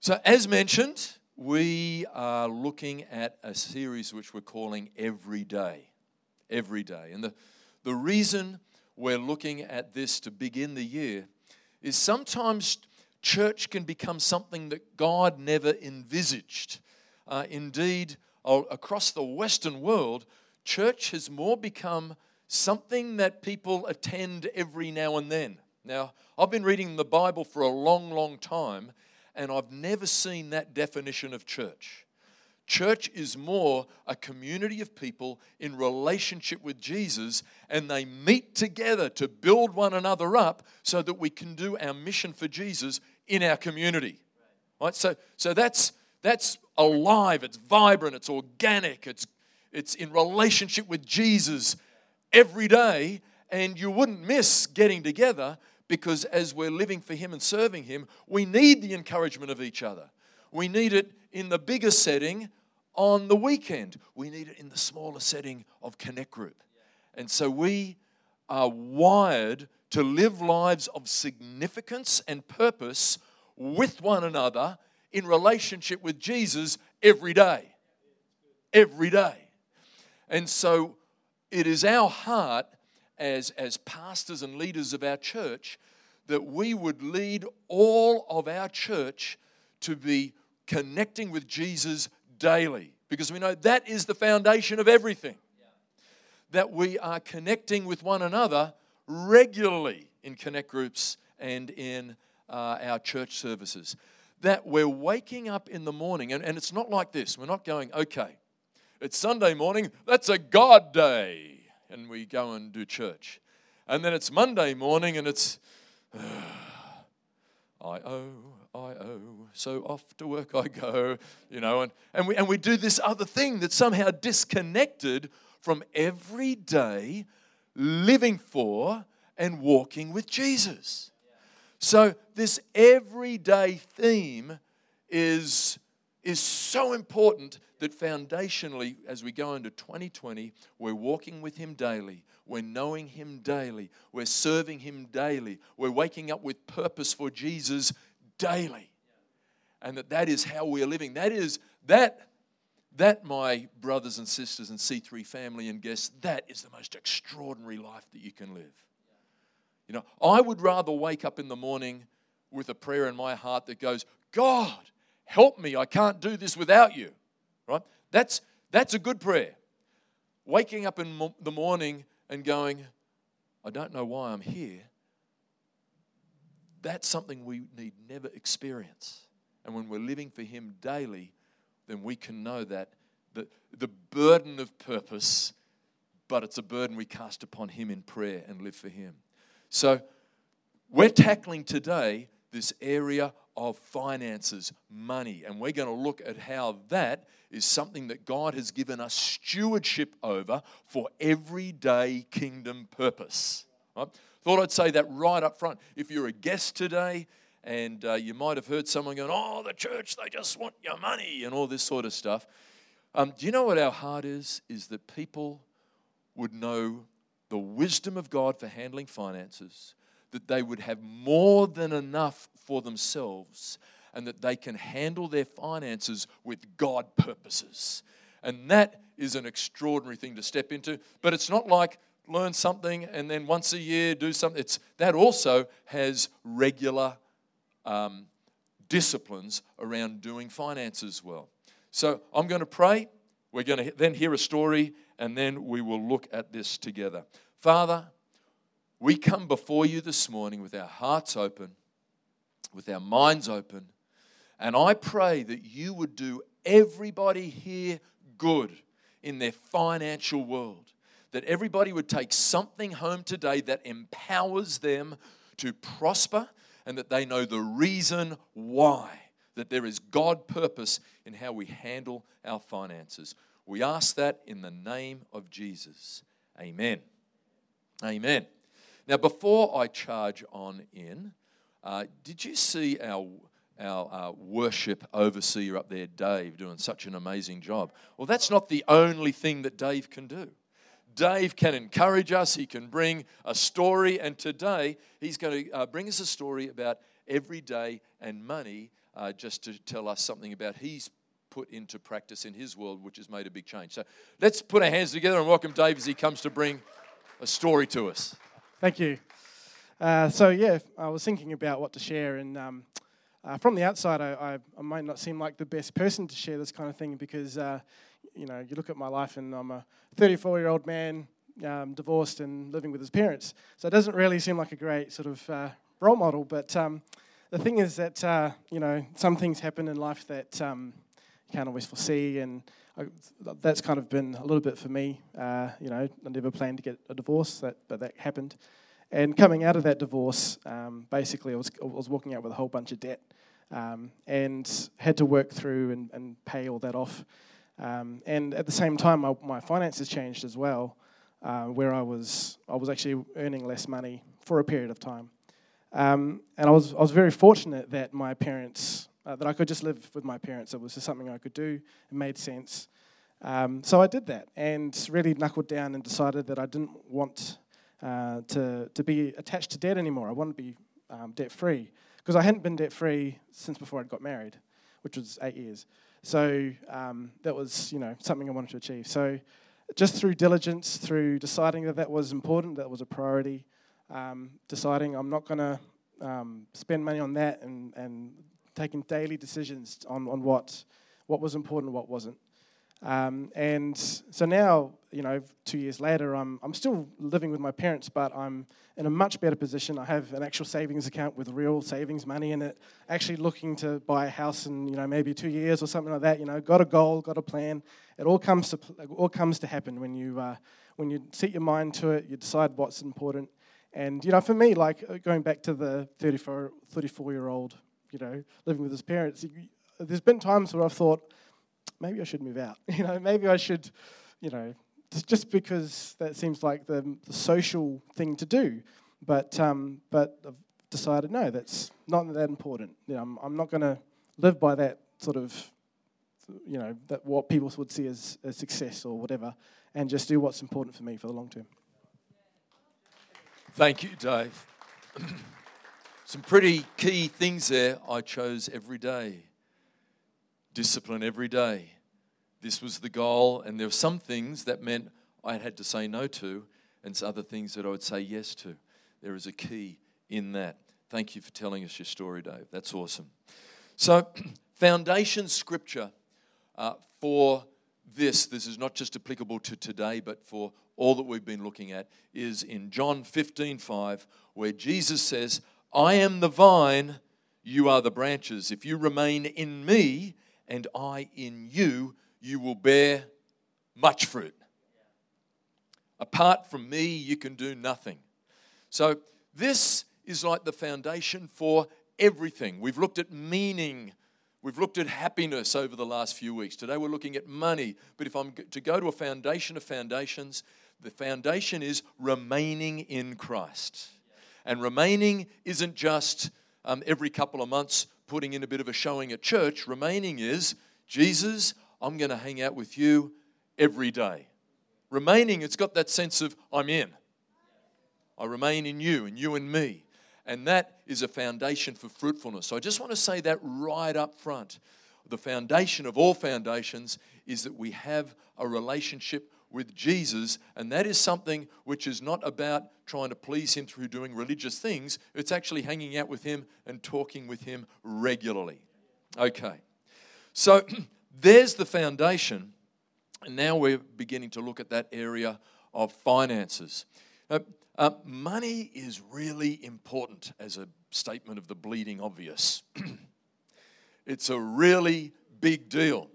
So, as mentioned, we are looking at a series which we're calling Every Day. Every Day. And the, the reason we're looking at this to begin the year is sometimes church can become something that God never envisaged. Uh, indeed, across the Western world, church has more become something that people attend every now and then. Now, I've been reading the Bible for a long, long time, and I've never seen that definition of church. Church is more a community of people in relationship with Jesus, and they meet together to build one another up so that we can do our mission for Jesus in our community. Right? So, so that's, that's alive, it's vibrant, it's organic, it's, it's in relationship with Jesus every day, and you wouldn't miss getting together because as we're living for Him and serving Him, we need the encouragement of each other. We need it in the bigger setting on the weekend, we need it in the smaller setting of Connect Group. And so we are wired to live lives of significance and purpose with one another in relationship with Jesus every day. Every day. And so it is our heart as, as pastors and leaders of our church that we would lead all of our church to be connecting with Jesus daily because we know that is the foundation of everything. That we are connecting with one another regularly in connect groups and in uh, our church services. That we're waking up in the morning, and, and it's not like this. We're not going, okay, it's Sunday morning, that's a God day and we go and do church. And then it's Monday morning and it's, I owe, I owe, so off to work I go, you know, and, and, we, and we do this other thing that's somehow disconnected from every day living for and walking with Jesus. So, this everyday theme is, is so important that foundationally, as we go into 2020, we're walking with Him daily. We're knowing Him daily. We're serving Him daily. We're waking up with purpose for Jesus daily. And that that is how we're living. That is, that, that, my brothers and sisters and C3 family and guests, that is the most extraordinary life that you can live. You know, I would rather wake up in the morning with a prayer in my heart that goes, God, help me. I can't do this without you right? That's, that's a good prayer. Waking up in mo- the morning and going, I don't know why I'm here, that's something we need never experience. And when we're living for Him daily, then we can know that the, the burden of purpose, but it's a burden we cast upon Him in prayer and live for Him. So we're tackling today this area of finances, money, and we're going to look at how that is something that God has given us stewardship over for everyday kingdom purpose. Right? Thought I'd say that right up front. If you're a guest today, and uh, you might have heard someone going, Oh, the church, they just want your money, and all this sort of stuff. Um, do you know what our heart is? Is that people would know the wisdom of God for handling finances, that they would have more than enough for themselves, and that they can handle their finances with God purposes. And that is an extraordinary thing to step into. But it's not like learn something and then once a year do something. It's, that also has regular um, disciplines around doing finances well. So I'm going to pray. We're going to then hear a story and then we will look at this together. Father, we come before you this morning with our hearts open, with our minds open, and I pray that you would do everybody here good in their financial world. That everybody would take something home today that empowers them to prosper and that they know the reason why. That there is God purpose in how we handle our finances. We ask that in the name of Jesus. Amen. Amen. Now, before I charge on in, uh, did you see our our uh, worship overseer up there, Dave, doing such an amazing job. Well, that's not the only thing that Dave can do. Dave can encourage us, he can bring a story, and today he's going to uh, bring us a story about everyday and money uh, just to tell us something about he's put into practice in his world, which has made a big change. So let's put our hands together and welcome Dave as he comes to bring a story to us. Thank you. Uh, so, yeah, I was thinking about what to share, and um, uh, from the outside, I, I, I, might not seem like the best person to share this kind of thing because, uh, you know, you look at my life and I'm a 34 year old man, um, divorced and living with his parents. So it doesn't really seem like a great sort of uh, role model. But um, the thing is that, uh, you know, some things happen in life that um, you can't always foresee, and I, that's kind of been a little bit for me. You know, I never planned to get a divorce, that, but that happened. And coming out of that divorce, um, basically, I was, I was walking out with a whole bunch of debt um, and had to work through and, and pay all that off. Um, and at the same time, my, my finances changed as well, uh, where I was, I was actually earning less money for a period of time. Um, and I was, I was very fortunate that my parents, uh, that I could just live with my parents. It was just something I could do. It made sense. Um, so I did that and really knuckled down and decided that I didn't want uh, to, to be attached to debt anymore. I wanted to be um, debt free because I hadn't been debt free since before I'd got married, which was eight years. So um, that was, you know, something I wanted to achieve. So just through diligence, through deciding that that was important, that was a priority, um, deciding I'm not going to um, spend money on that and, and taking daily decisions on, on what, what was important what wasn't. Um, and so now, you know, two years later, I'm, I'm still living with my parents, but I'm in a much better position. I have an actual savings account with real savings money in it, actually looking to buy a house in, you know, maybe two years or something like that. You know, got a goal, got a plan. It all comes to, all comes to happen when you, uh, when you set your mind to it, you decide what's important. And, you know, for me, like uh, going back to the 34, 34 year old, you know, living with his parents, there's been times where I've thought, maybe I should move out. You know, maybe I should, you know, just because that seems like the, the social thing to do. But um, but I've decided no, that's not that important. You know, I'm, I'm not going to live by that sort of, you know, that what people would see as, as success or whatever, and just do what's important for me for the long term. Thank you, Dave. Some pretty key things there. I chose every day discipline every day. This was the goal, and there were some things that meant I had to say no to, and other things that I would say yes to. There is a key in that. Thank you for telling us your story, Dave. That's awesome. So, foundation scripture uh, for this, this is not just applicable to today, but for all that we've been looking at, is in John 15 5, where Jesus says, I am the vine, you are the branches. If you remain in me and I in you, you will bear much fruit. Apart from me, you can do nothing. So, this is like the foundation for everything. We've looked at meaning, we've looked at happiness over the last few weeks. Today, we're looking at money. But if I'm to go to a foundation of foundations, the foundation is remaining in Christ. And remaining isn't just um, every couple of months putting in a bit of a showing at church. Remaining is, Jesus, I'm going to hang out with you every day. Remaining, it's got that sense of, I'm in. I remain in you and you in me. And that is a foundation for fruitfulness. So I just want to say that right up front. The foundation of all foundations is that we have a relationship with Jesus, and that is something which is not about trying to please Him through doing religious things, it's actually hanging out with Him and talking with Him regularly. Okay, so there's the foundation, and now we're beginning to look at that area of finances. Uh, uh, money is really important as a statement of the bleeding obvious. it's a really big deal.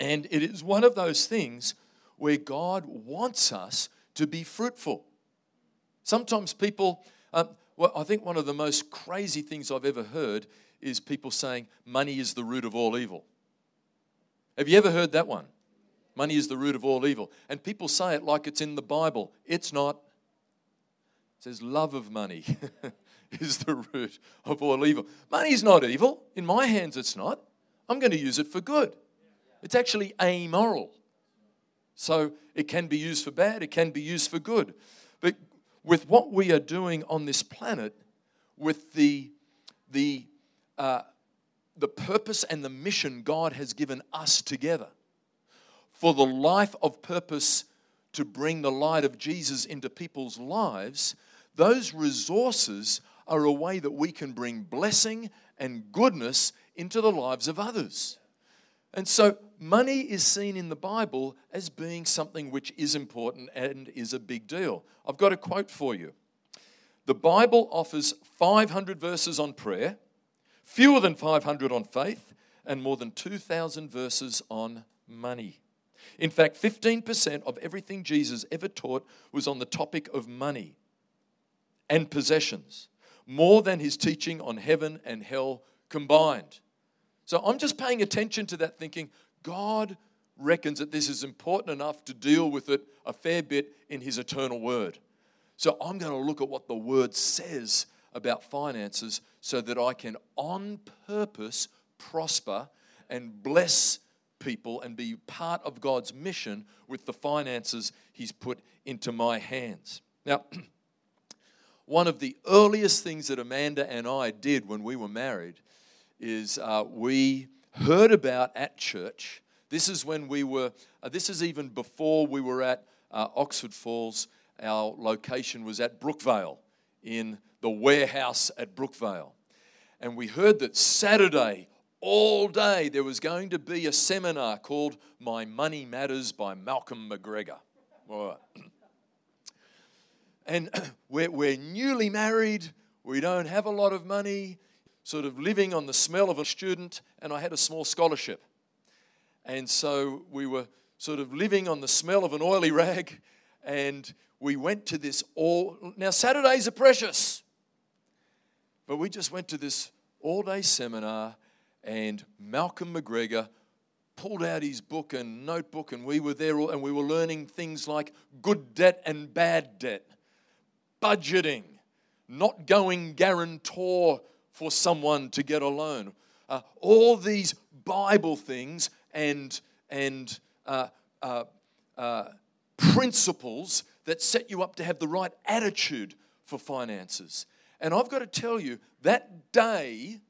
And it is one of those things where God wants us to be fruitful. Sometimes people, um, well, I think one of the most crazy things I've ever heard is people saying money is the root of all evil. Have you ever heard that one? Money is the root of all evil. And people say it like it's in the Bible. It's not. It says love of money is the root of all evil. Money is not evil. In my hands, it's not. I'm going to use it for good. It's actually amoral. So it can be used for bad, it can be used for good. But with what we are doing on this planet, with the, the uh, the purpose and the mission God has given us together for the life of purpose to bring the light of Jesus into people's lives, those resources are a way that we can bring blessing and goodness into the lives of others. And so, money is seen in the Bible as being something which is important and is a big deal. I've got a quote for you. The Bible offers 500 verses on prayer, fewer than 500 on faith, and more than 2,000 verses on money. In fact, 15% of everything Jesus ever taught was on the topic of money and possessions, more than his teaching on heaven and hell combined. So I'm just paying attention to that, thinking, God reckons that this is important enough to deal with it a fair bit in his eternal word. So I'm going to look at what the word says about finances so that I can, on purpose, prosper and bless people and be part of God's mission with the finances He's put into my hands. Now, one of the earliest things that Amanda and I did when we were married is uh, we heard about at church. This is when we were, uh, this is even before we were at uh, Oxford Falls. Our location was at Brookvale in the warehouse at Brookvale. And we heard that Saturday all day there was going to be a seminar called My Money Matters by Malcolm McGregor. Right. And we're, we're newly married, we don't have a lot of money, sort of living on the smell of a student, and I had a small scholarship. And so we were sort of living on the smell of an oily rag, and we went to this all. Now, Saturdays are precious, but we just went to this all day seminar and Malcolm McGregor pulled out his book and notebook, and we were there and we were learning things like good debt and bad debt, budgeting, not going guarantor for someone to get a loan. Uh, all these Bible things and, and uh, uh, uh principles that set you up to have the right attitude for finances. And I've got to tell you, that day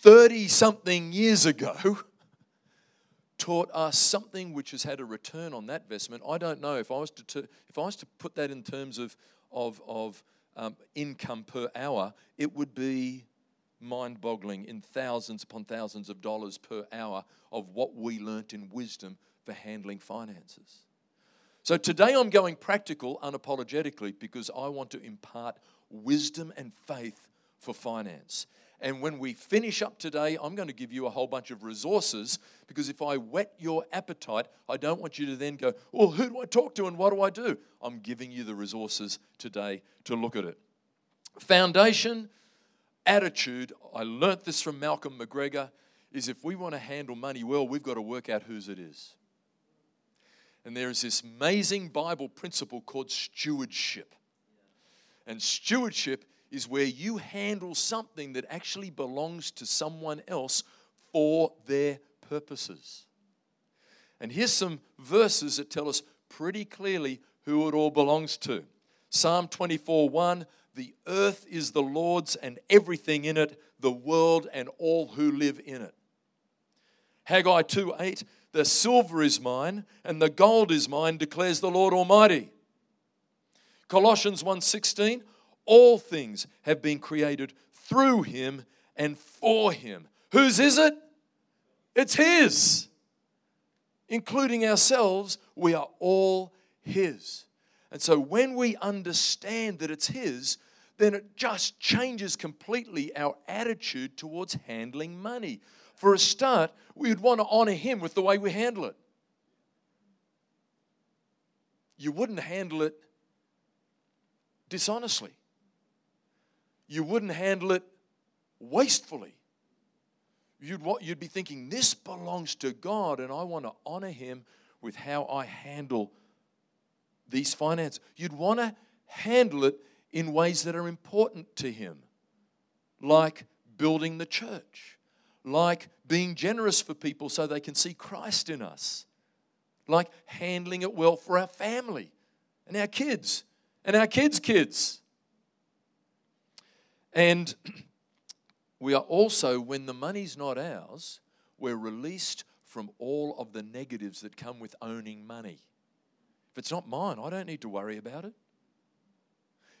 30 something years ago taught us something which has had a return on that investment. I don't know if I was to, if I was to put that in terms of, of, of um, income per hour, it would be mind boggling in thousands upon thousands of dollars per hour of what we learnt in wisdom for handling finances. So today I'm going practical unapologetically because I want to impart wisdom and faith for finance. And when we finish up today, I'm going to give you a whole bunch of resources because if I whet your appetite, I don't want you to then go, Well, who do I talk to and what do I do? I'm giving you the resources today to look at it. Foundation, attitude, I learnt this from Malcolm McGregor, is if we want to handle money well, we've got to work out whose it is. And there is this amazing Bible principle called stewardship. And stewardship is where you handle something that actually belongs to someone else for their purposes. And here's some verses that tell us pretty clearly who it all belongs to. Psalm 24 1 The earth is the Lord's and everything in it, the world and all who live in it. Haggai 2 8 The silver is mine and the gold is mine, declares the Lord Almighty. Colossians 1 16 all things have been created through him and for him. Whose is it? It's his. Including ourselves, we are all his. And so when we understand that it's his, then it just changes completely our attitude towards handling money. For a start, we would want to honor him with the way we handle it. You wouldn't handle it dishonestly you wouldn't handle it wastefully. You'd, you'd be thinking, this belongs to God, and I want to honor Him with how I handle these finances. You'd want to handle it in ways that are important to Him, like building the church, like being generous for people so they can see Christ in us, like handling it well for our family and our kids and our kids' kids. And we are also, when the money's not ours, we're released from all of the negatives that come with owning money. If it's not mine, I don't need to worry about it.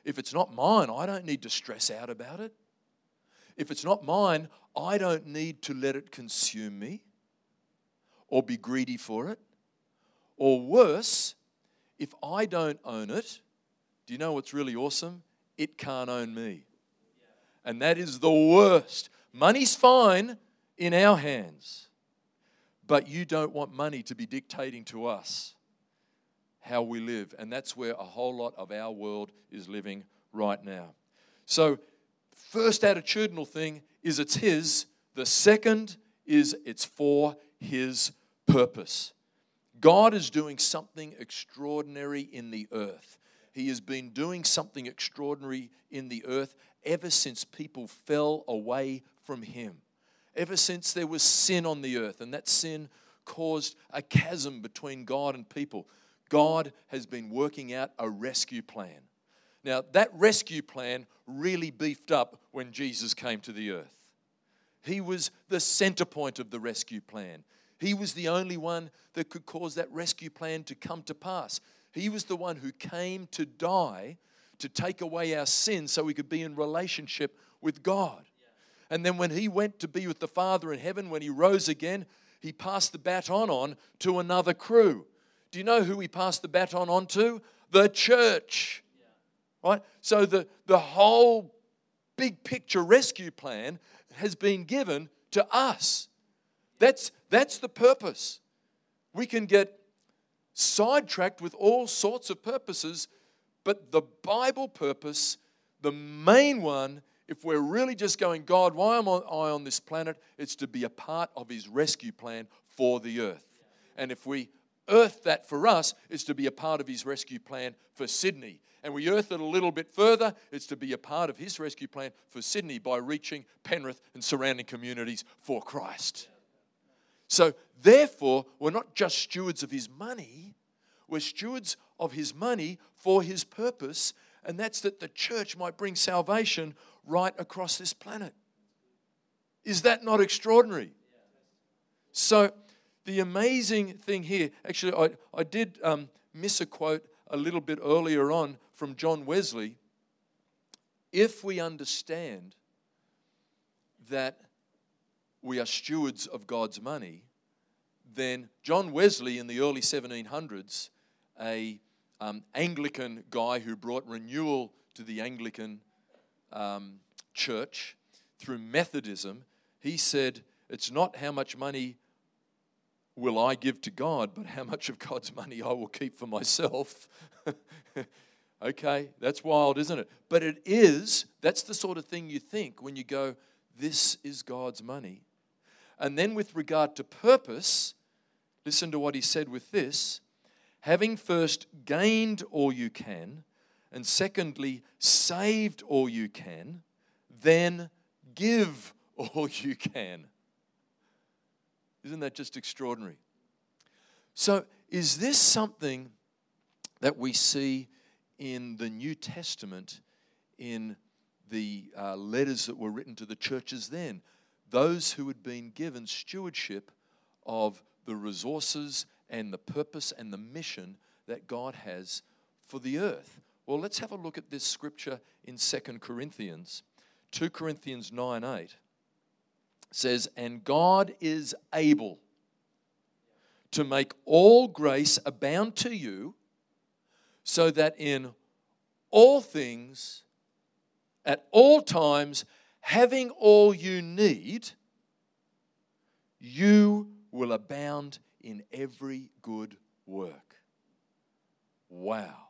If it's not mine, I don't need to stress out about it. If it's not mine, I don't need to let it consume me or be greedy for it. Or worse, if I don't own it, do you know what's really awesome? It can't own me. And that is the worst. Money's fine in our hands, but you don't want money to be dictating to us how we live. And that's where a whole lot of our world is living right now. So, first attitudinal thing is it's His, the second is it's for His purpose. God is doing something extraordinary in the earth. He has been doing something extraordinary in the earth ever since people fell away from Him. Ever since there was sin on the earth, and that sin caused a chasm between God and people, God has been working out a rescue plan. Now, that rescue plan really beefed up when Jesus came to the earth. He was the center point of the rescue plan. He was the only one that could cause that rescue plan to come to pass. He was the one who came to die to take away our sins so we could be in relationship with God. And then when he went to be with the Father in heaven, when he rose again, he passed the baton on to another crew. Do you know who he passed the baton on to? The church. Right? So the, the whole big picture rescue plan has been given to us. That's, that's the purpose. We can get sidetracked with all sorts of purposes, but the Bible purpose, the main one, if we're really just going, God, why am I on this planet? It's to be a part of His rescue plan for the earth. And if we earth that for us, it's to be a part of His rescue plan for Sydney. And we earth it a little bit further, it's to be a part of His rescue plan for Sydney by reaching Penrith and surrounding communities for Christ. So, therefore, we're not just stewards of his money, we're stewards of his money for his purpose, and that's that the church might bring salvation right across this planet. Is that not extraordinary? So, the amazing thing here, actually, I, I did um, miss a quote a little bit earlier on from John Wesley. If we understand that we are stewards of God's money, then John Wesley in the early 1700s, a um, Anglican guy who brought renewal to the Anglican um, church through Methodism, he said, It's not how much money will I give to God, but how much of God's money I will keep for myself. okay, that's wild, isn't it? But it is, that's the sort of thing you think when you go, This is God's money. And then, with regard to purpose, listen to what he said with this having first gained all you can, and secondly, saved all you can, then give all you can. Isn't that just extraordinary? So, is this something that we see in the New Testament in the uh, letters that were written to the churches then? those who had been given stewardship of the resources and the purpose and the mission that God has for the earth. Well, let's have a look at this scripture in Second Corinthians. 2 Corinthians 9 8 says, And God is able to make all grace abound to you, so that in all things, at all times, having all you need, you will abound in every good work. Wow.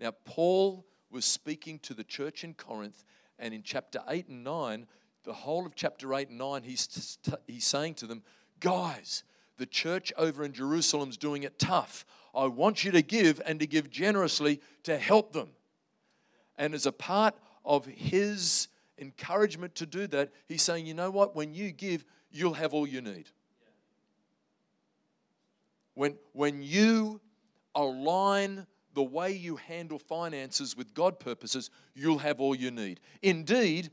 Now, Paul was speaking to the church in Corinth, and in chapter 8 and 9, the whole of chapter 8 and 9, he's, he's saying to them, Guys, the church over in Jerusalem's doing it tough. I want you to give and to give generously to help them. And as a part of his encouragement to do that, he's saying, you know what? When you give, you'll have all you need. When, when you align the way you handle finances with God purposes, you'll have all you need. Indeed,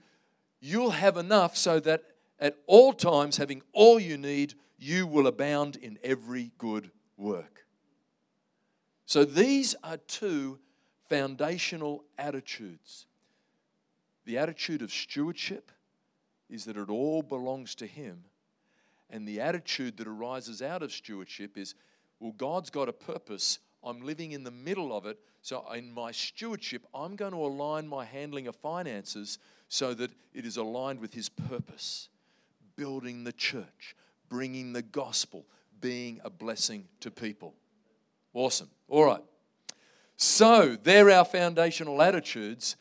you'll have enough so that at all times, having all you need, you will abound in every good work. So these are two foundational attitudes. The attitude of stewardship is that it all belongs to Him. And the attitude that arises out of stewardship is, well, God's got a purpose. I'm living in the middle of it. So, in my stewardship, I'm going to align my handling of finances so that it is aligned with His purpose building the church, bringing the gospel, being a blessing to people. Awesome. All right. So, they're our foundational attitudes.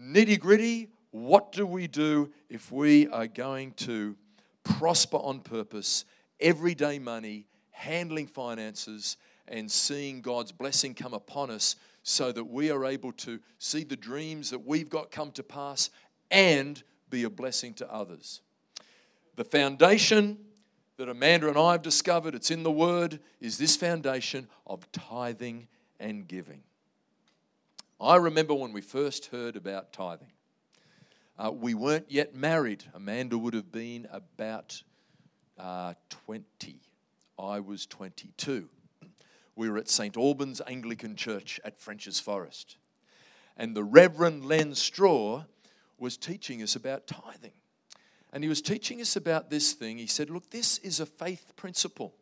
Nitty gritty, what do we do if we are going to prosper on purpose, everyday money, handling finances, and seeing God's blessing come upon us so that we are able to see the dreams that we've got come to pass and be a blessing to others? The foundation that Amanda and I have discovered, it's in the Word, is this foundation of tithing and giving. I remember when we first heard about tithing. Uh, we weren't yet married. Amanda would have been about uh, 20. I was 22. We were at St. Albans Anglican Church at French's Forest. And the Reverend Len Straw was teaching us about tithing. And he was teaching us about this thing. He said, Look, this is a faith principle.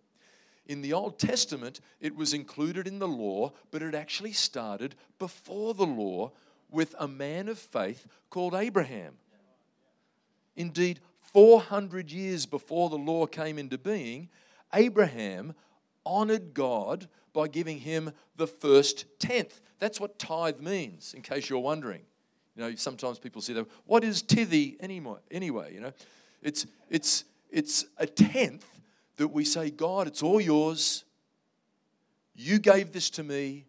In the Old Testament, it was included in the law, but it actually started before the law with a man of faith called Abraham. Indeed, 400 years before the law came into being, Abraham honored God by giving him the first tenth. That's what tithe means, in case you're wondering. You know, sometimes people say, "What is tithe anymore?" Anyway, you know, it's it's it's a tenth that we say, "God, it's all yours. You gave this to me,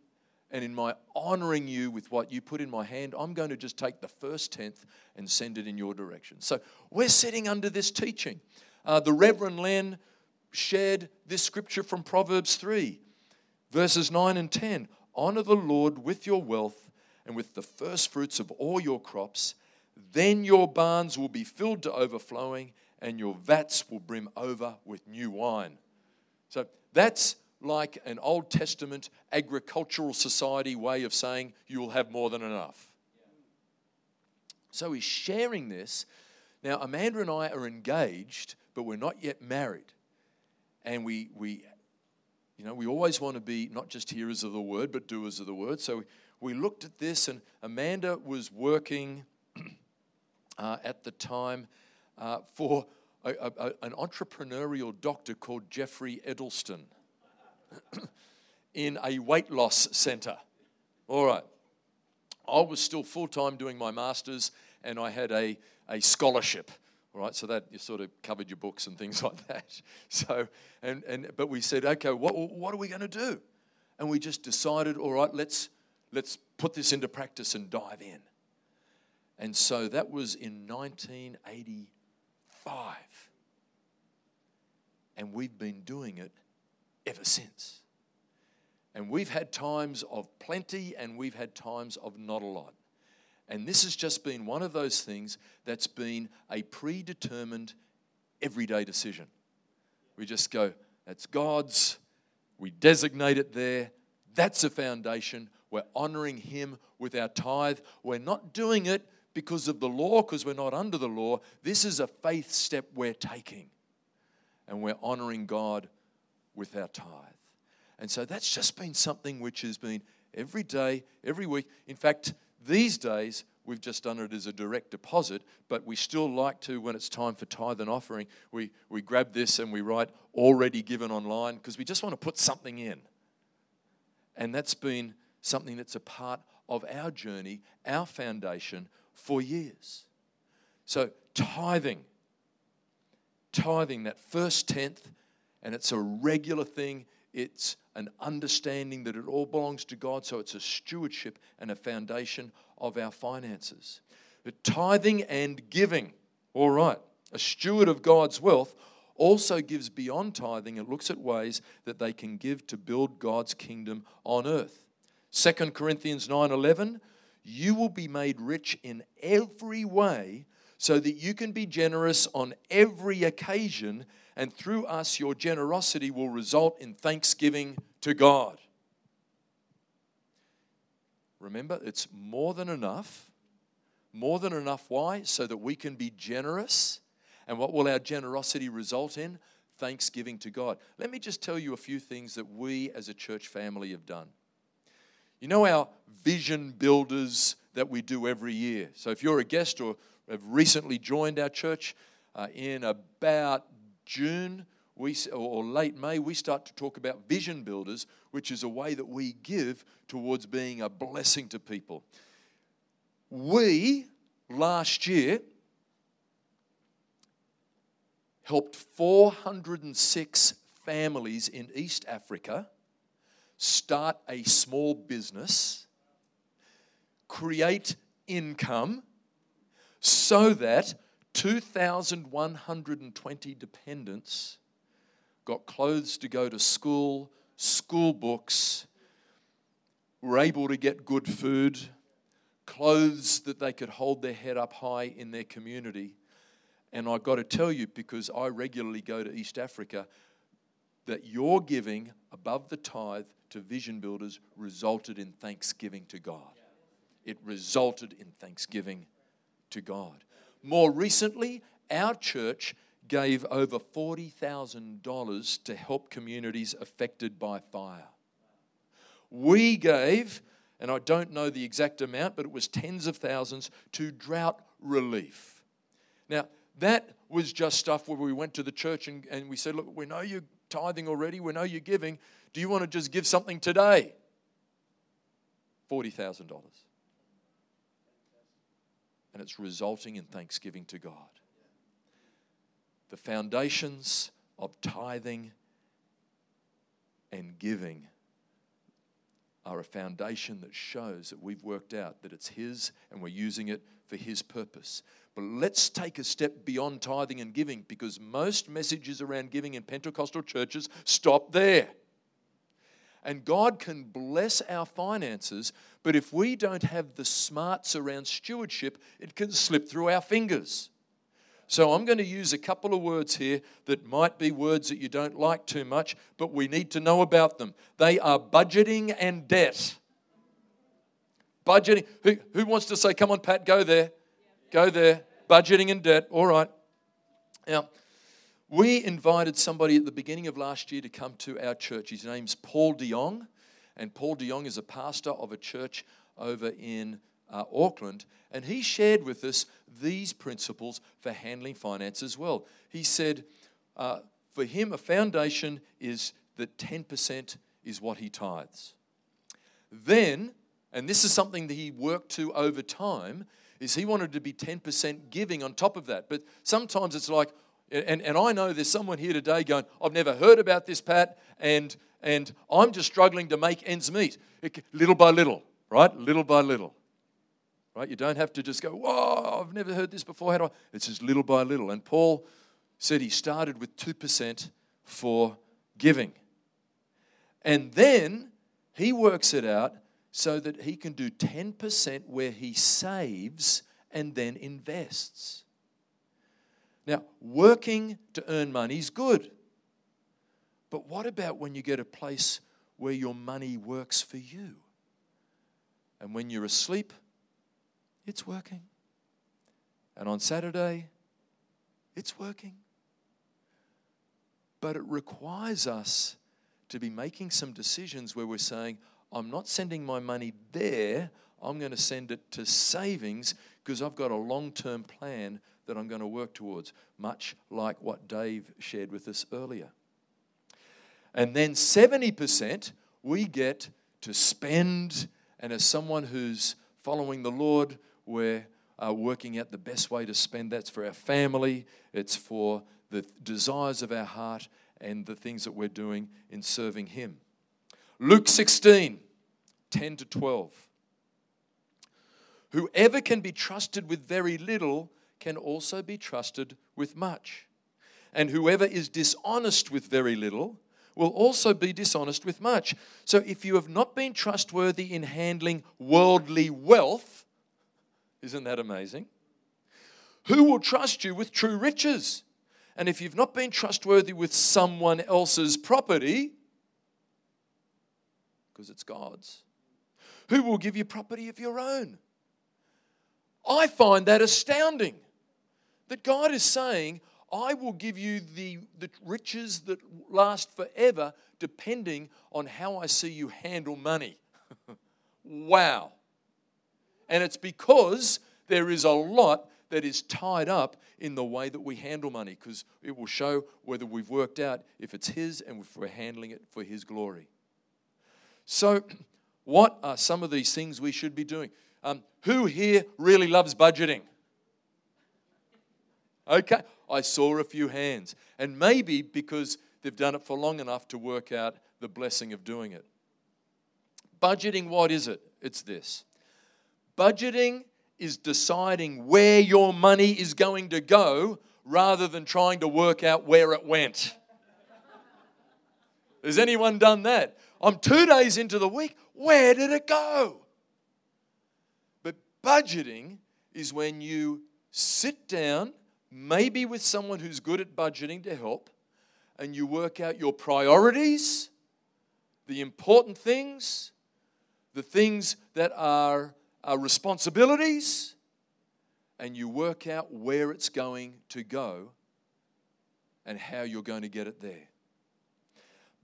and in my honoring you with what you put in my hand, I'm going to just take the first tenth and send it in your direction." So we're sitting under this teaching. Uh, the Reverend Len shared this scripture from Proverbs three, verses nine and ten. Honor the Lord with your wealth and with the first fruits of all your crops. Then your barns will be filled to overflowing, and your vats will brim over with new wine. So that's like an Old Testament agricultural society way of saying you will have more than enough. So he's sharing this. Now, Amanda and I are engaged, but we're not yet married. And we, we you know, we always want to be not just hearers of the word, but doers of the word. So we looked at this, and Amanda was working uh, at the time uh, for a, a, an entrepreneurial doctor called Jeffrey Edelston in a weight loss center. All right. I was still full time doing my master's, and I had a, a scholarship. All right, so that you sort of covered your books and things like that. So, and, and but we said, okay, what, what are we going to do? And we just decided, all right, let's let's put this into practice and dive in. And so that was in 1985. And we've been doing it ever since. And we've had times of plenty and we've had times of not a lot. And this has just been one of those things that's been a predetermined everyday decision. We just go, that's God's, we designate it there, that's a foundation. We're honoring Him with our tithe. We're not doing it because of the law, because we're not under the law. This is a faith step we're taking. And we're honoring God with our tithe. And so that's just been something which has been every day, every week. In fact, these days, we've just done it as a direct deposit, but we still like to, when it's time for tithe and offering, we, we grab this and we write already given online because we just want to put something in. And that's been something that's a part of our journey, our foundation for years. So, tithing, tithing, that first tenth, and it's a regular thing. It's an understanding that it all belongs to God, so it's a stewardship and a foundation of our finances. The tithing and giving, all right, a steward of God's wealth also gives beyond tithing and looks at ways that they can give to build God's kingdom on earth. 2 Corinthians 9:11, you will be made rich in every way so that you can be generous on every occasion, and through us, your generosity will result in thanksgiving to God. Remember, it's more than enough. More than enough. Why? So that we can be generous. And what will our generosity result in? Thanksgiving to God. Let me just tell you a few things that we as a church family have done. You know our vision builders that we do every year. So if you're a guest or have recently joined our church uh, in about June, we, or late May, we start to talk about vision builders, which is a way that we give towards being a blessing to people. We, last year, helped 406 families in East Africa start a small business, create income, so that 2,120 dependents got clothes to go to school, school books, were able to get good food, clothes that they could hold their head up high in their community. And I've got to tell you, because I regularly go to East Africa, that your giving above the tithe to vision builders resulted in thanksgiving to God. It resulted in thanksgiving to God. More recently, our church gave over $40,000 to help communities affected by fire. We gave, and I don't know the exact amount, but it was tens of thousands to drought relief. Now, that was just stuff where we went to the church and, and we said, Look, we know you're tithing already, we know you're giving. Do you want to just give something today? $40,000. And it's resulting in thanksgiving to God the foundations of tithing and giving are a foundation that shows that we've worked out that it's His and we're using it for His purpose. But let's take a step beyond tithing and giving because most messages around giving in Pentecostal churches stop there. And God can bless our finances, but if we don't have the smarts around stewardship, it can slip through our fingers. So I'm going to use a couple of words here that might be words that you don't like too much, but we need to know about them. They are budgeting and debt. Budgeting. Who, who wants to say, come on, Pat, go there? Go there. Budgeting and debt. All right. Now, we invited somebody at the beginning of last year to come to our church. His name's Paul de Jong, and Paul de Jong is a pastor of a church over in uh, Auckland, and he shared with us these principles for handling finance as well. He said, uh, for him, a foundation is that 10% is what he tithes. Then, and this is something that he worked to over time, is he wanted to be 10% giving on top of that. But sometimes it's like, and, and I know there's someone here today going, I've never heard about this, Pat, and, and I'm just struggling to make ends meet. It, little by little, right? Little by little right? You don't have to just go, whoa, I've never heard this before. How do I? It's just little by little. And Paul said he started with 2% for giving. And then he works it out so that he can do 10% where he saves and then invests. Now, working to earn money is good. But what about when you get a place where your money works for you? And when you're asleep, it's working. And on Saturday, it's working. But it requires us to be making some decisions where we're saying, I'm not sending my money there, I'm going to send it to savings because I've got a long term plan that I'm going to work towards, much like what Dave shared with us earlier. And then 70% we get to spend, and as someone who's following the Lord, we're uh, working out the best way to spend that's for our family, it's for the desires of our heart, and the things that we're doing in serving Him. Luke 16, 10 to 12. Whoever can be trusted with very little can also be trusted with much. And whoever is dishonest with very little will also be dishonest with much. So if you have not been trustworthy in handling worldly wealth, isn't that amazing? Who will trust you with true riches? And if you've not been trustworthy with someone else's property, because it's God's, who will give you property of your own? I find that astounding that God is saying, I will give you the, the riches that last forever, depending on how I see you handle money. wow. And it's because there is a lot that is tied up in the way that we handle money, because it will show whether we've worked out if it's His and if we're handling it for His glory. So, what are some of these things we should be doing? Um, who here really loves budgeting? Okay, I saw a few hands. And maybe because they've done it for long enough to work out the blessing of doing it. Budgeting, what is it? It's this budgeting is deciding where your money is going to go rather than trying to work out where it went. Has anyone done that? I'm two days into the week. Where did it go? But budgeting is when you sit down maybe with someone who's good at budgeting to help, and you work out your priorities, the important things, the things that are, are responsibilities, and you work out where it's going to go and how you're going to get it there.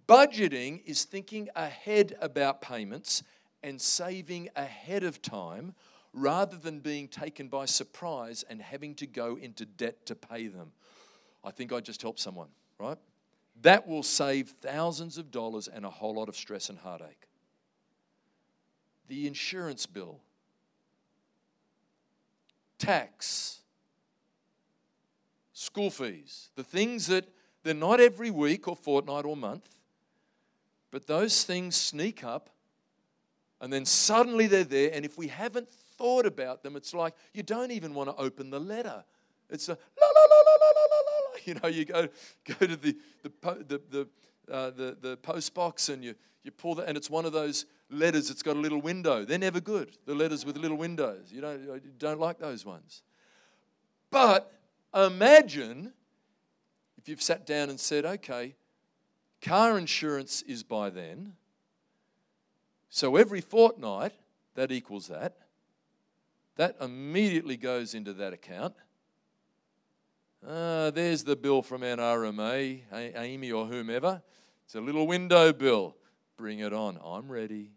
Budgeting is thinking ahead about payments and saving ahead of time rather than being taken by surprise and having to go into debt to pay them. I think I just helped someone, right? That will save thousands of dollars and a whole lot of stress and heartache. The insurance bill, tax, school fees, the things that they're not every week or fortnight or month, but those things sneak up and then suddenly they're there. And if we haven't thought about them, it's like you don't even want to open the letter. It's a la la la la la la la la. You know, you go go to the the the the, uh, the, the post box and you you pull that, and it's one of those letters that's got a little window. They're never good. The letters with little windows. You don't you don't like those ones. But imagine if you've sat down and said, okay, car insurance is by then. So every fortnight, that equals that. That immediately goes into that account. Uh, there's the bill from NRMA, AAMI or whomever. It's a little window bill. Bring it on. I'm ready.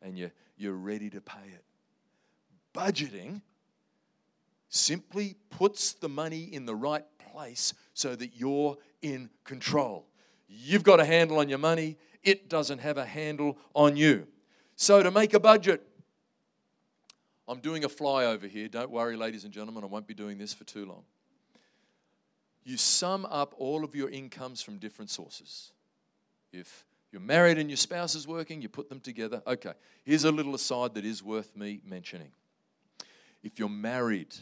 And you, you're ready to pay it. Budgeting simply puts the money in the right place so that you're in control. You've got a handle on your money, it doesn't have a handle on you. So, to make a budget, I'm doing a flyover here. Don't worry, ladies and gentlemen, I won't be doing this for too long. You sum up all of your incomes from different sources. If you're married and your spouse is working, you put them together. Okay, here's a little aside that is worth me mentioning. If you're married,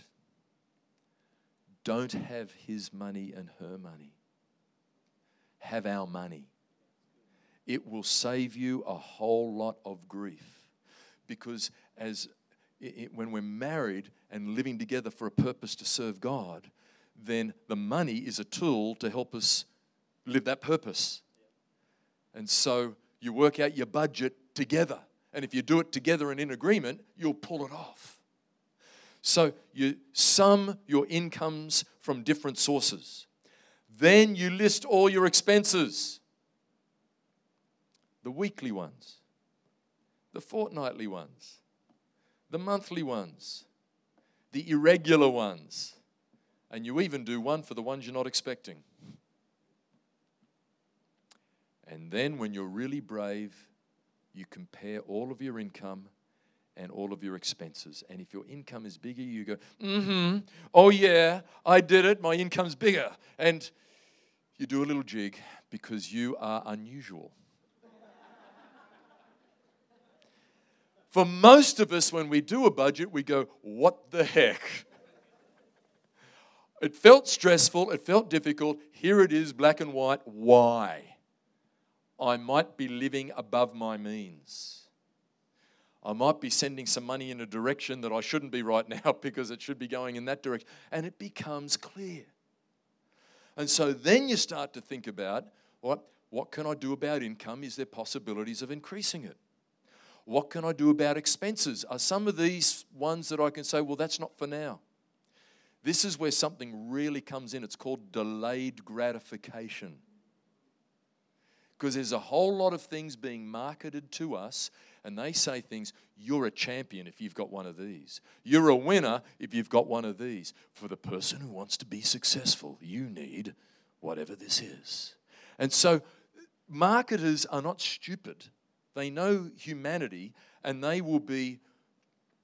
don't have his money and her money, have our money. It will save you a whole lot of grief because as it, when we're married and living together for a purpose to serve God, then the money is a tool to help us live that purpose. And so you work out your budget together. And if you do it together and in agreement, you'll pull it off. So you sum your incomes from different sources. Then you list all your expenses the weekly ones, the fortnightly ones, the monthly ones, the irregular ones, and you even do one for the ones you're not expecting. And then, when you're really brave, you compare all of your income and all of your expenses. And if your income is bigger, you go, mm hmm, oh yeah, I did it, my income's bigger. And you do a little jig because you are unusual. For most of us, when we do a budget, we go, What the heck? It felt stressful, it felt difficult. Here it is, black and white. Why? I might be living above my means. I might be sending some money in a direction that I shouldn't be right now because it should be going in that direction. And it becomes clear. And so then you start to think about what, what can I do about income? Is there possibilities of increasing it? What can I do about expenses? Are some of these ones that I can say, well, that's not for now? This is where something really comes in. It's called delayed gratification. Because there's a whole lot of things being marketed to us, and they say things, you're a champion if you've got one of these. You're a winner if you've got one of these. For the person who wants to be successful, you need whatever this is. And so, marketers are not stupid. They know humanity, and they will be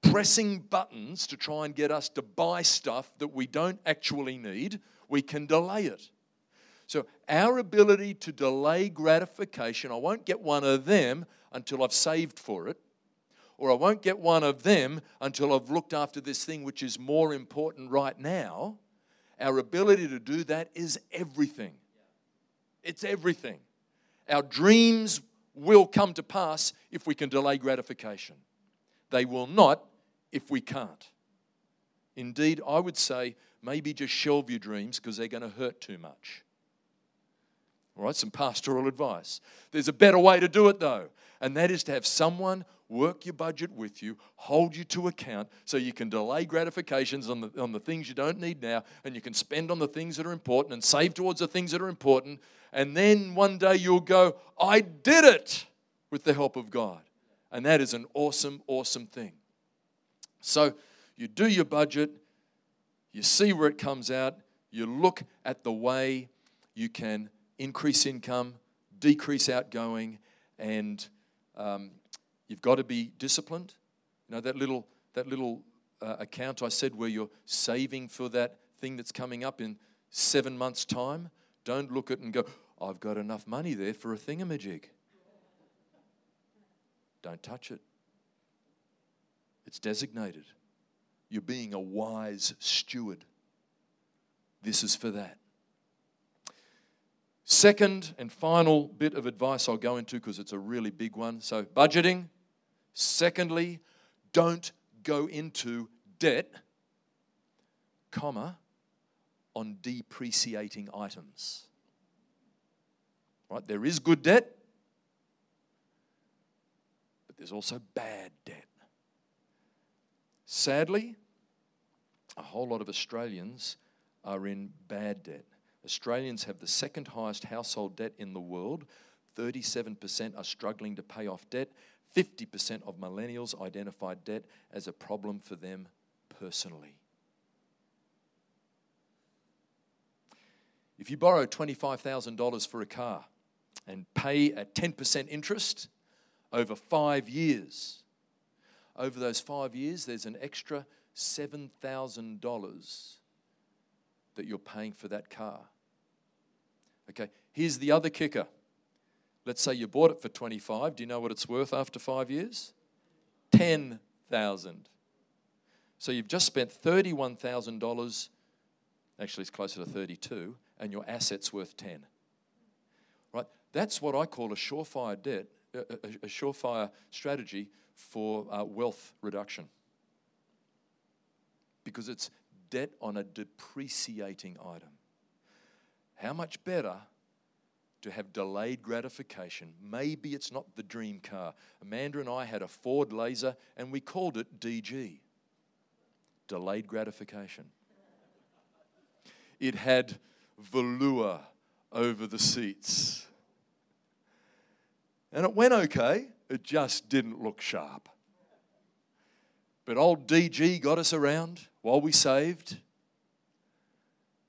pressing buttons to try and get us to buy stuff that we don't actually need, we can delay it. So, our ability to delay gratification, I won't get one of them until I've saved for it, or I won't get one of them until I've looked after this thing which is more important right now. Our ability to do that is everything. It's everything. Our dreams will come to pass if we can delay gratification. They will not if we can't. Indeed, I would say maybe just shelve your dreams because they're going to hurt too much. All right, some pastoral advice. There's a better way to do it though, and that is to have someone work your budget with you, hold you to account so you can delay gratifications on the, on the things you don't need now, and you can spend on the things that are important and save towards the things that are important. And then one day you'll go, I did it with the help of God. And that is an awesome, awesome thing. So you do your budget, you see where it comes out, you look at the way you can increase income, decrease outgoing, and um, you've got to be disciplined. You know that little that little uh, account I said where you're saving for that thing that's coming up in seven months' time. Don't look at it and go, "I've got enough money there for a thingamajig." Don't touch it. It's designated. You're being a wise steward. This is for that. Second and final bit of advice I'll go into because it's a really big one. So, budgeting. Secondly, don't go into debt, comma, on depreciating items. Right? There is good debt, but there's also bad debt. Sadly, a whole lot of Australians are in bad debt. Australians have the second highest household debt in the world. 37% are struggling to pay off debt. 50% of millennials identify debt as a problem for them personally. If you borrow $25,000 for a car and pay at 10% interest over five years, over those five years, there's an extra $7,000 that you're paying for that car. Okay, here's the other kicker. Let's say you bought it for 25. Do you know what it's worth after five years? 10,000. So you've just spent $31,000. Actually, it's closer to 32, and your asset's worth 10. That's what I call a surefire debt, a surefire strategy for uh, wealth reduction because it's debt on a depreciating item. How much better to have delayed gratification? Maybe it's not the dream car. Amanda and I had a Ford Laser and we called it DG delayed gratification. It had velour over the seats. And it went okay. It just didn't look sharp. But old DG got us around while we saved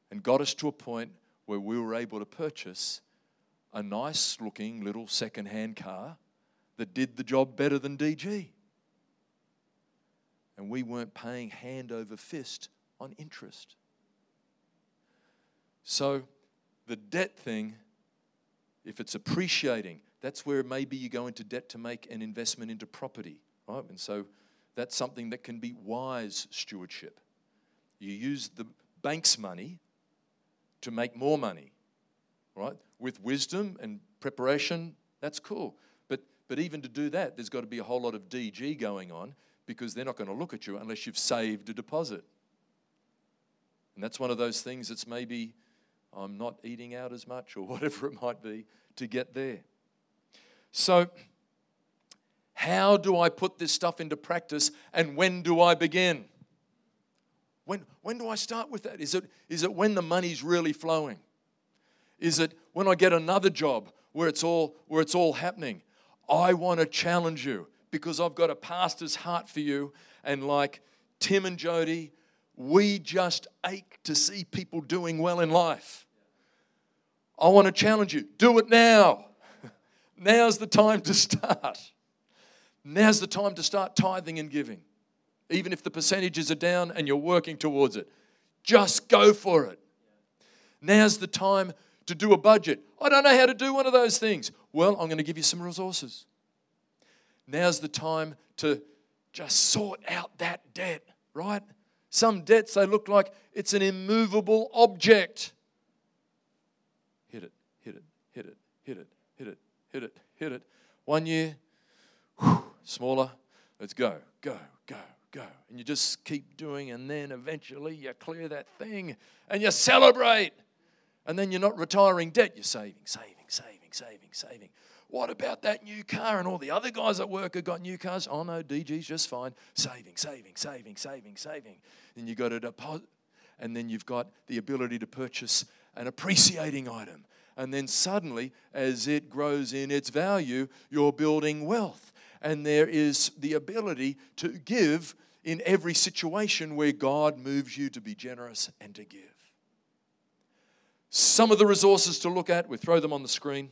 and got us to a point where we were able to purchase a nice looking little second hand car that did the job better than DG. And we weren't paying hand over fist on interest. So, the debt thing, if it's appreciating, that's where maybe you go into debt to make an investment into property, right? And so that's something that can be wise stewardship. You use the bank's money to make more money, right? With wisdom and preparation, that's cool. But But even to do that, there's got to be a whole lot of DG going on because they're not going to look at you unless you've saved a deposit. And that's one of those things that's maybe I'm not eating out as much or whatever it might be to get there. So, how do I put this stuff into practice and when do I begin? When, when do I start with that? Is it, is it when the money's really flowing? Is it when I get another job where it's all, where it's all happening? I want to challenge you because I've got a pastor's heart for you. And like Tim and Jody, we just ache to see people doing well in life. I want to challenge you do it now. Now's the time to start. Now's the time to start tithing and giving. Even if the percentages are down and you're working towards it, just go for it. Now's the time to do a budget. I don't know how to do one of those things. Well, I'm going to give you some resources. Now's the time to just sort out that debt, right? Some debts, they look like it's an immovable object. Hit it, hit it, hit it, hit it, hit it, hit it. One year, whew, smaller. Let's go, go, go, go. And you just keep doing, and then eventually you clear that thing and you celebrate. And then you're not retiring debt, you're saving, saving, saving, saving, saving. What about that new car? And all the other guys at work have got new cars. Oh no, DG's just fine. Saving, saving, saving, saving, saving. Then you've got a deposit, and then you've got the ability to purchase an appreciating item. And then suddenly, as it grows in its value, you're building wealth. And there is the ability to give in every situation where God moves you to be generous and to give. Some of the resources to look at, we throw them on the screen.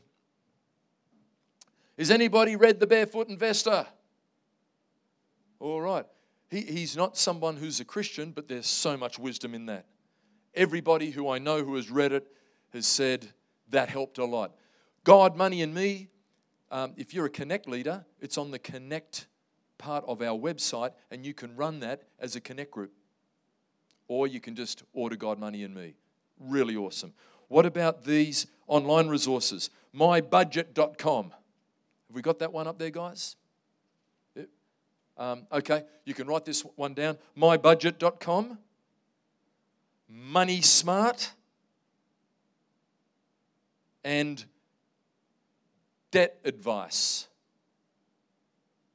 Has anybody read The Barefoot Investor? All right. He, he's not someone who's a Christian, but there's so much wisdom in that. Everybody who I know who has read it has said that helped a lot. God, Money, and Me, um, if you're a Connect leader, it's on the Connect part of our website, and you can run that as a Connect group. Or you can just order God, Money, and Me. Really awesome. What about these online resources? Mybudget.com. Have we got that one up there, guys? Um, okay, you can write this one down mybudget.com, Money Smart, and Debt Advice,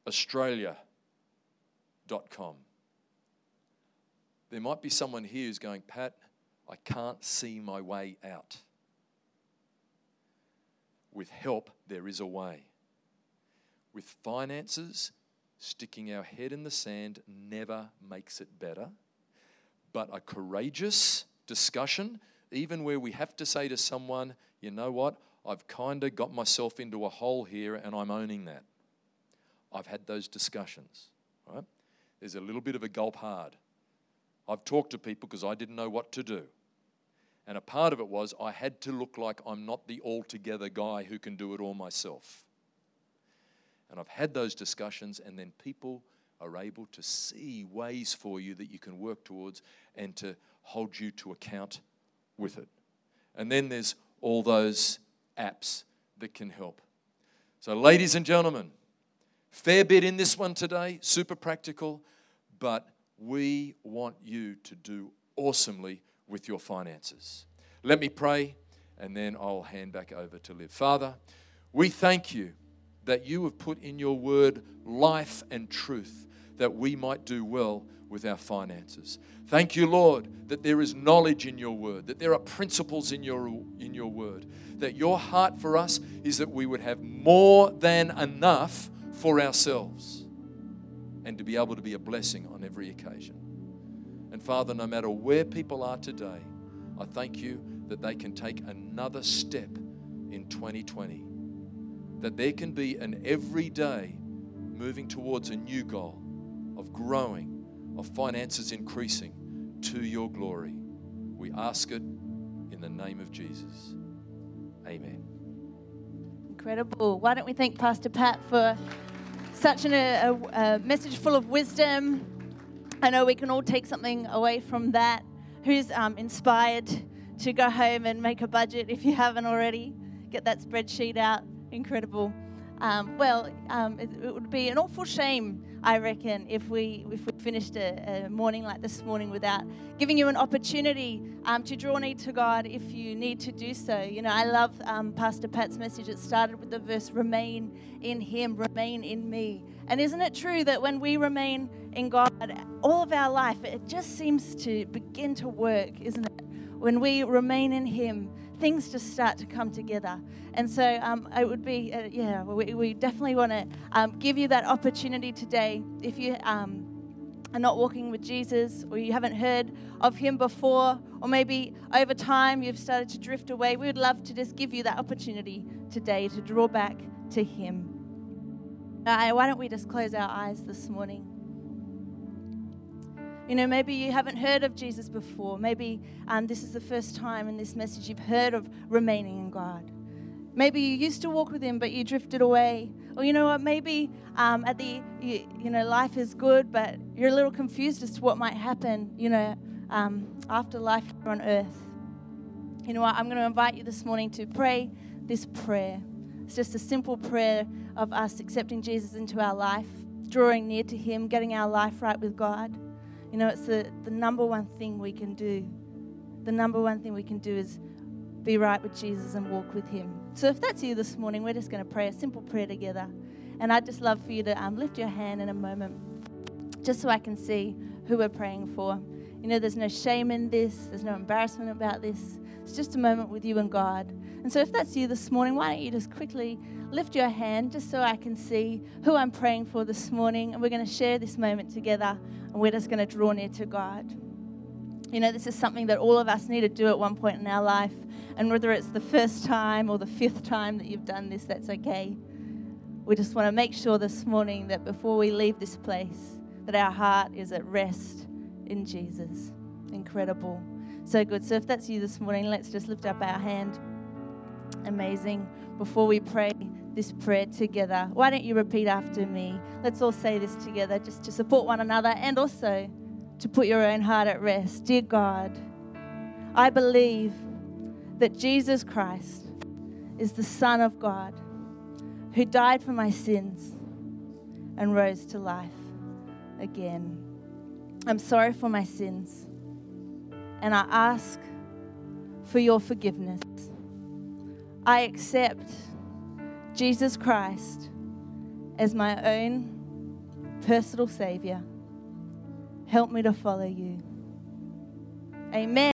Australia.com. There might be someone here who's going, Pat, I can't see my way out. With help, there is a way. With finances, sticking our head in the sand never makes it better. But a courageous discussion, even where we have to say to someone, you know what, I've kind of got myself into a hole here and I'm owning that. I've had those discussions, right? There's a little bit of a gulp hard. I've talked to people because I didn't know what to do. And a part of it was I had to look like I'm not the altogether guy who can do it all myself. And I've had those discussions, and then people are able to see ways for you that you can work towards and to hold you to account with it. And then there's all those apps that can help. So, ladies and gentlemen, fair bit in this one today, super practical, but we want you to do awesomely with your finances. Let me pray, and then I'll hand back over to Liv. Father, we thank you that you have put in your word life and truth that we might do well with our finances. Thank you, Lord, that there is knowledge in your word, that there are principles in your, in your word, that your heart for us is that we would have more than enough for ourselves and to be able to be a blessing on every occasion. And Father, no matter where people are today, I thank you that they can take another step in 2020 that there can be an everyday moving towards a new goal of growing, of finances increasing to your glory. We ask it in the name of Jesus. Amen. Incredible. Why don't we thank Pastor Pat for such an, a, a message full of wisdom? I know we can all take something away from that. Who's um, inspired to go home and make a budget if you haven't already? Get that spreadsheet out incredible. Um, well, um, it, it, would be an awful shame, I reckon, if we if we finished a, a morning like this morning without giving you an opportunity um, to draw near to God if you need to do so. You know, I love um, Pastor Pat's message. It started with the verse, "Remain in Him, remain in me." And isn't it true that when we remain in God, all of our life it just seems to begin to work, isn't it? When we remain in Him things just start to come together. And so um, it would be, uh, yeah, we, we definitely want to um, give you that opportunity today. If you um, are not walking with Jesus or you haven't heard of him before, or maybe over time you've started to drift away, we would love to just give you that opportunity today to draw back to him. Uh, why don't we just close our eyes this morning? You know, maybe you haven't heard of Jesus before. Maybe um, this is the first time in this message you've heard of remaining in God. Maybe you used to walk with Him, but you drifted away. Or you know what? Maybe um, at the you, you, know life is good, but you're a little confused as to what might happen. You know, um, after life here on earth. You know what? I'm going to invite you this morning to pray this prayer. It's just a simple prayer of us accepting Jesus into our life, drawing near to Him, getting our life right with God. You know, it's the, the number one thing we can do. The number one thing we can do is be right with Jesus and walk with Him. So if that's you this morning, we're just going to pray a simple prayer together. And I'd just love for you to um, lift your hand in a moment just so I can see who we're praying for. You know, there's no shame in this, there's no embarrassment about this. It's just a moment with you and God. And so if that's you this morning, why don't you just quickly lift your hand just so I can see who I'm praying for this morning. And we're going to share this moment together and we're just going to draw near to God. You know, this is something that all of us need to do at one point in our life. And whether it's the first time or the fifth time that you've done this, that's okay. We just want to make sure this morning that before we leave this place, that our heart is at rest in Jesus. Incredible. So good. So if that's you this morning, let's just lift up our hand. Amazing. Before we pray, this prayer together. Why don't you repeat after me? Let's all say this together just to support one another and also to put your own heart at rest. Dear God, I believe that Jesus Christ is the Son of God who died for my sins and rose to life again. I'm sorry for my sins and I ask for your forgiveness. I accept Jesus Christ as my own personal Savior. Help me to follow you. Amen.